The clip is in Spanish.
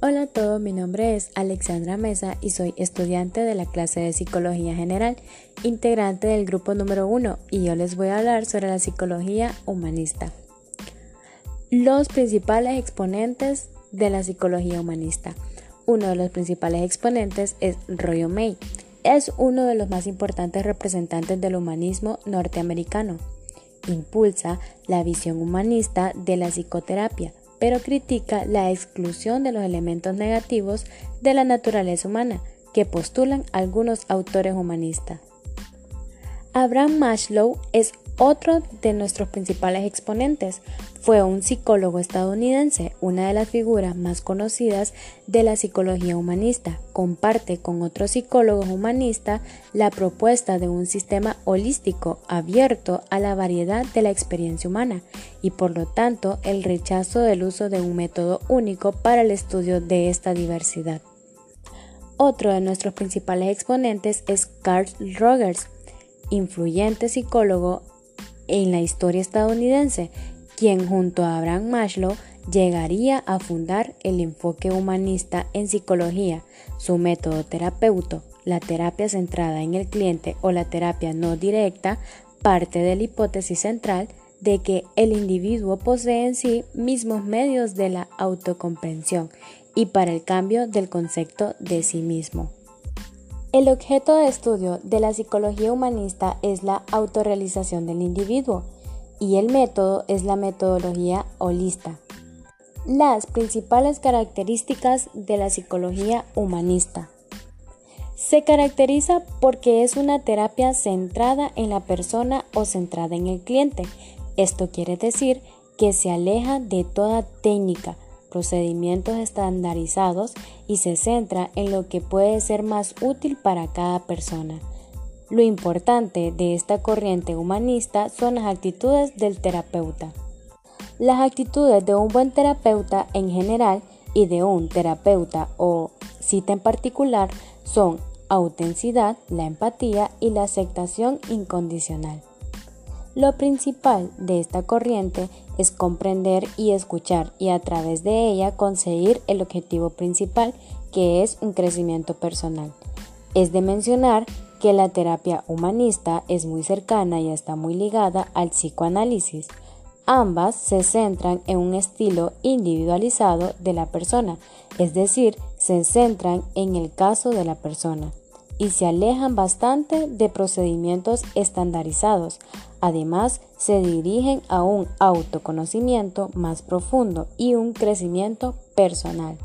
Hola a todos, mi nombre es Alexandra Mesa y soy estudiante de la clase de Psicología General, integrante del grupo número 1 y yo les voy a hablar sobre la psicología humanista. Los principales exponentes de la psicología humanista. Uno de los principales exponentes es Royo May. Es uno de los más importantes representantes del humanismo norteamericano. Impulsa la visión humanista de la psicoterapia pero critica la exclusión de los elementos negativos de la naturaleza humana que postulan algunos autores humanistas. Abraham Maslow es otro de nuestros principales exponentes fue un psicólogo estadounidense, una de las figuras más conocidas de la psicología humanista. Comparte con otros psicólogos humanistas la propuesta de un sistema holístico abierto a la variedad de la experiencia humana y por lo tanto el rechazo del uso de un método único para el estudio de esta diversidad. Otro de nuestros principales exponentes es Carl Rogers, influyente psicólogo en la historia estadounidense, quien junto a Abraham Maslow llegaría a fundar el enfoque humanista en psicología, su método terapeuto, la terapia centrada en el cliente o la terapia no directa, parte de la hipótesis central de que el individuo posee en sí mismos medios de la autocomprensión y para el cambio del concepto de sí mismo. El objeto de estudio de la psicología humanista es la autorrealización del individuo y el método es la metodología holista. Las principales características de la psicología humanista. Se caracteriza porque es una terapia centrada en la persona o centrada en el cliente. Esto quiere decir que se aleja de toda técnica, procedimientos estandarizados y se centra en lo que puede ser más útil para cada persona. Lo importante de esta corriente humanista son las actitudes del terapeuta. Las actitudes de un buen terapeuta en general y de un terapeuta o cita en particular son autenticidad, la empatía y la aceptación incondicional. Lo principal de esta corriente es comprender y escuchar y a través de ella conseguir el objetivo principal que es un crecimiento personal. Es de mencionar que la terapia humanista es muy cercana y está muy ligada al psicoanálisis. Ambas se centran en un estilo individualizado de la persona, es decir, se centran en el caso de la persona y se alejan bastante de procedimientos estandarizados. Además, se dirigen a un autoconocimiento más profundo y un crecimiento personal.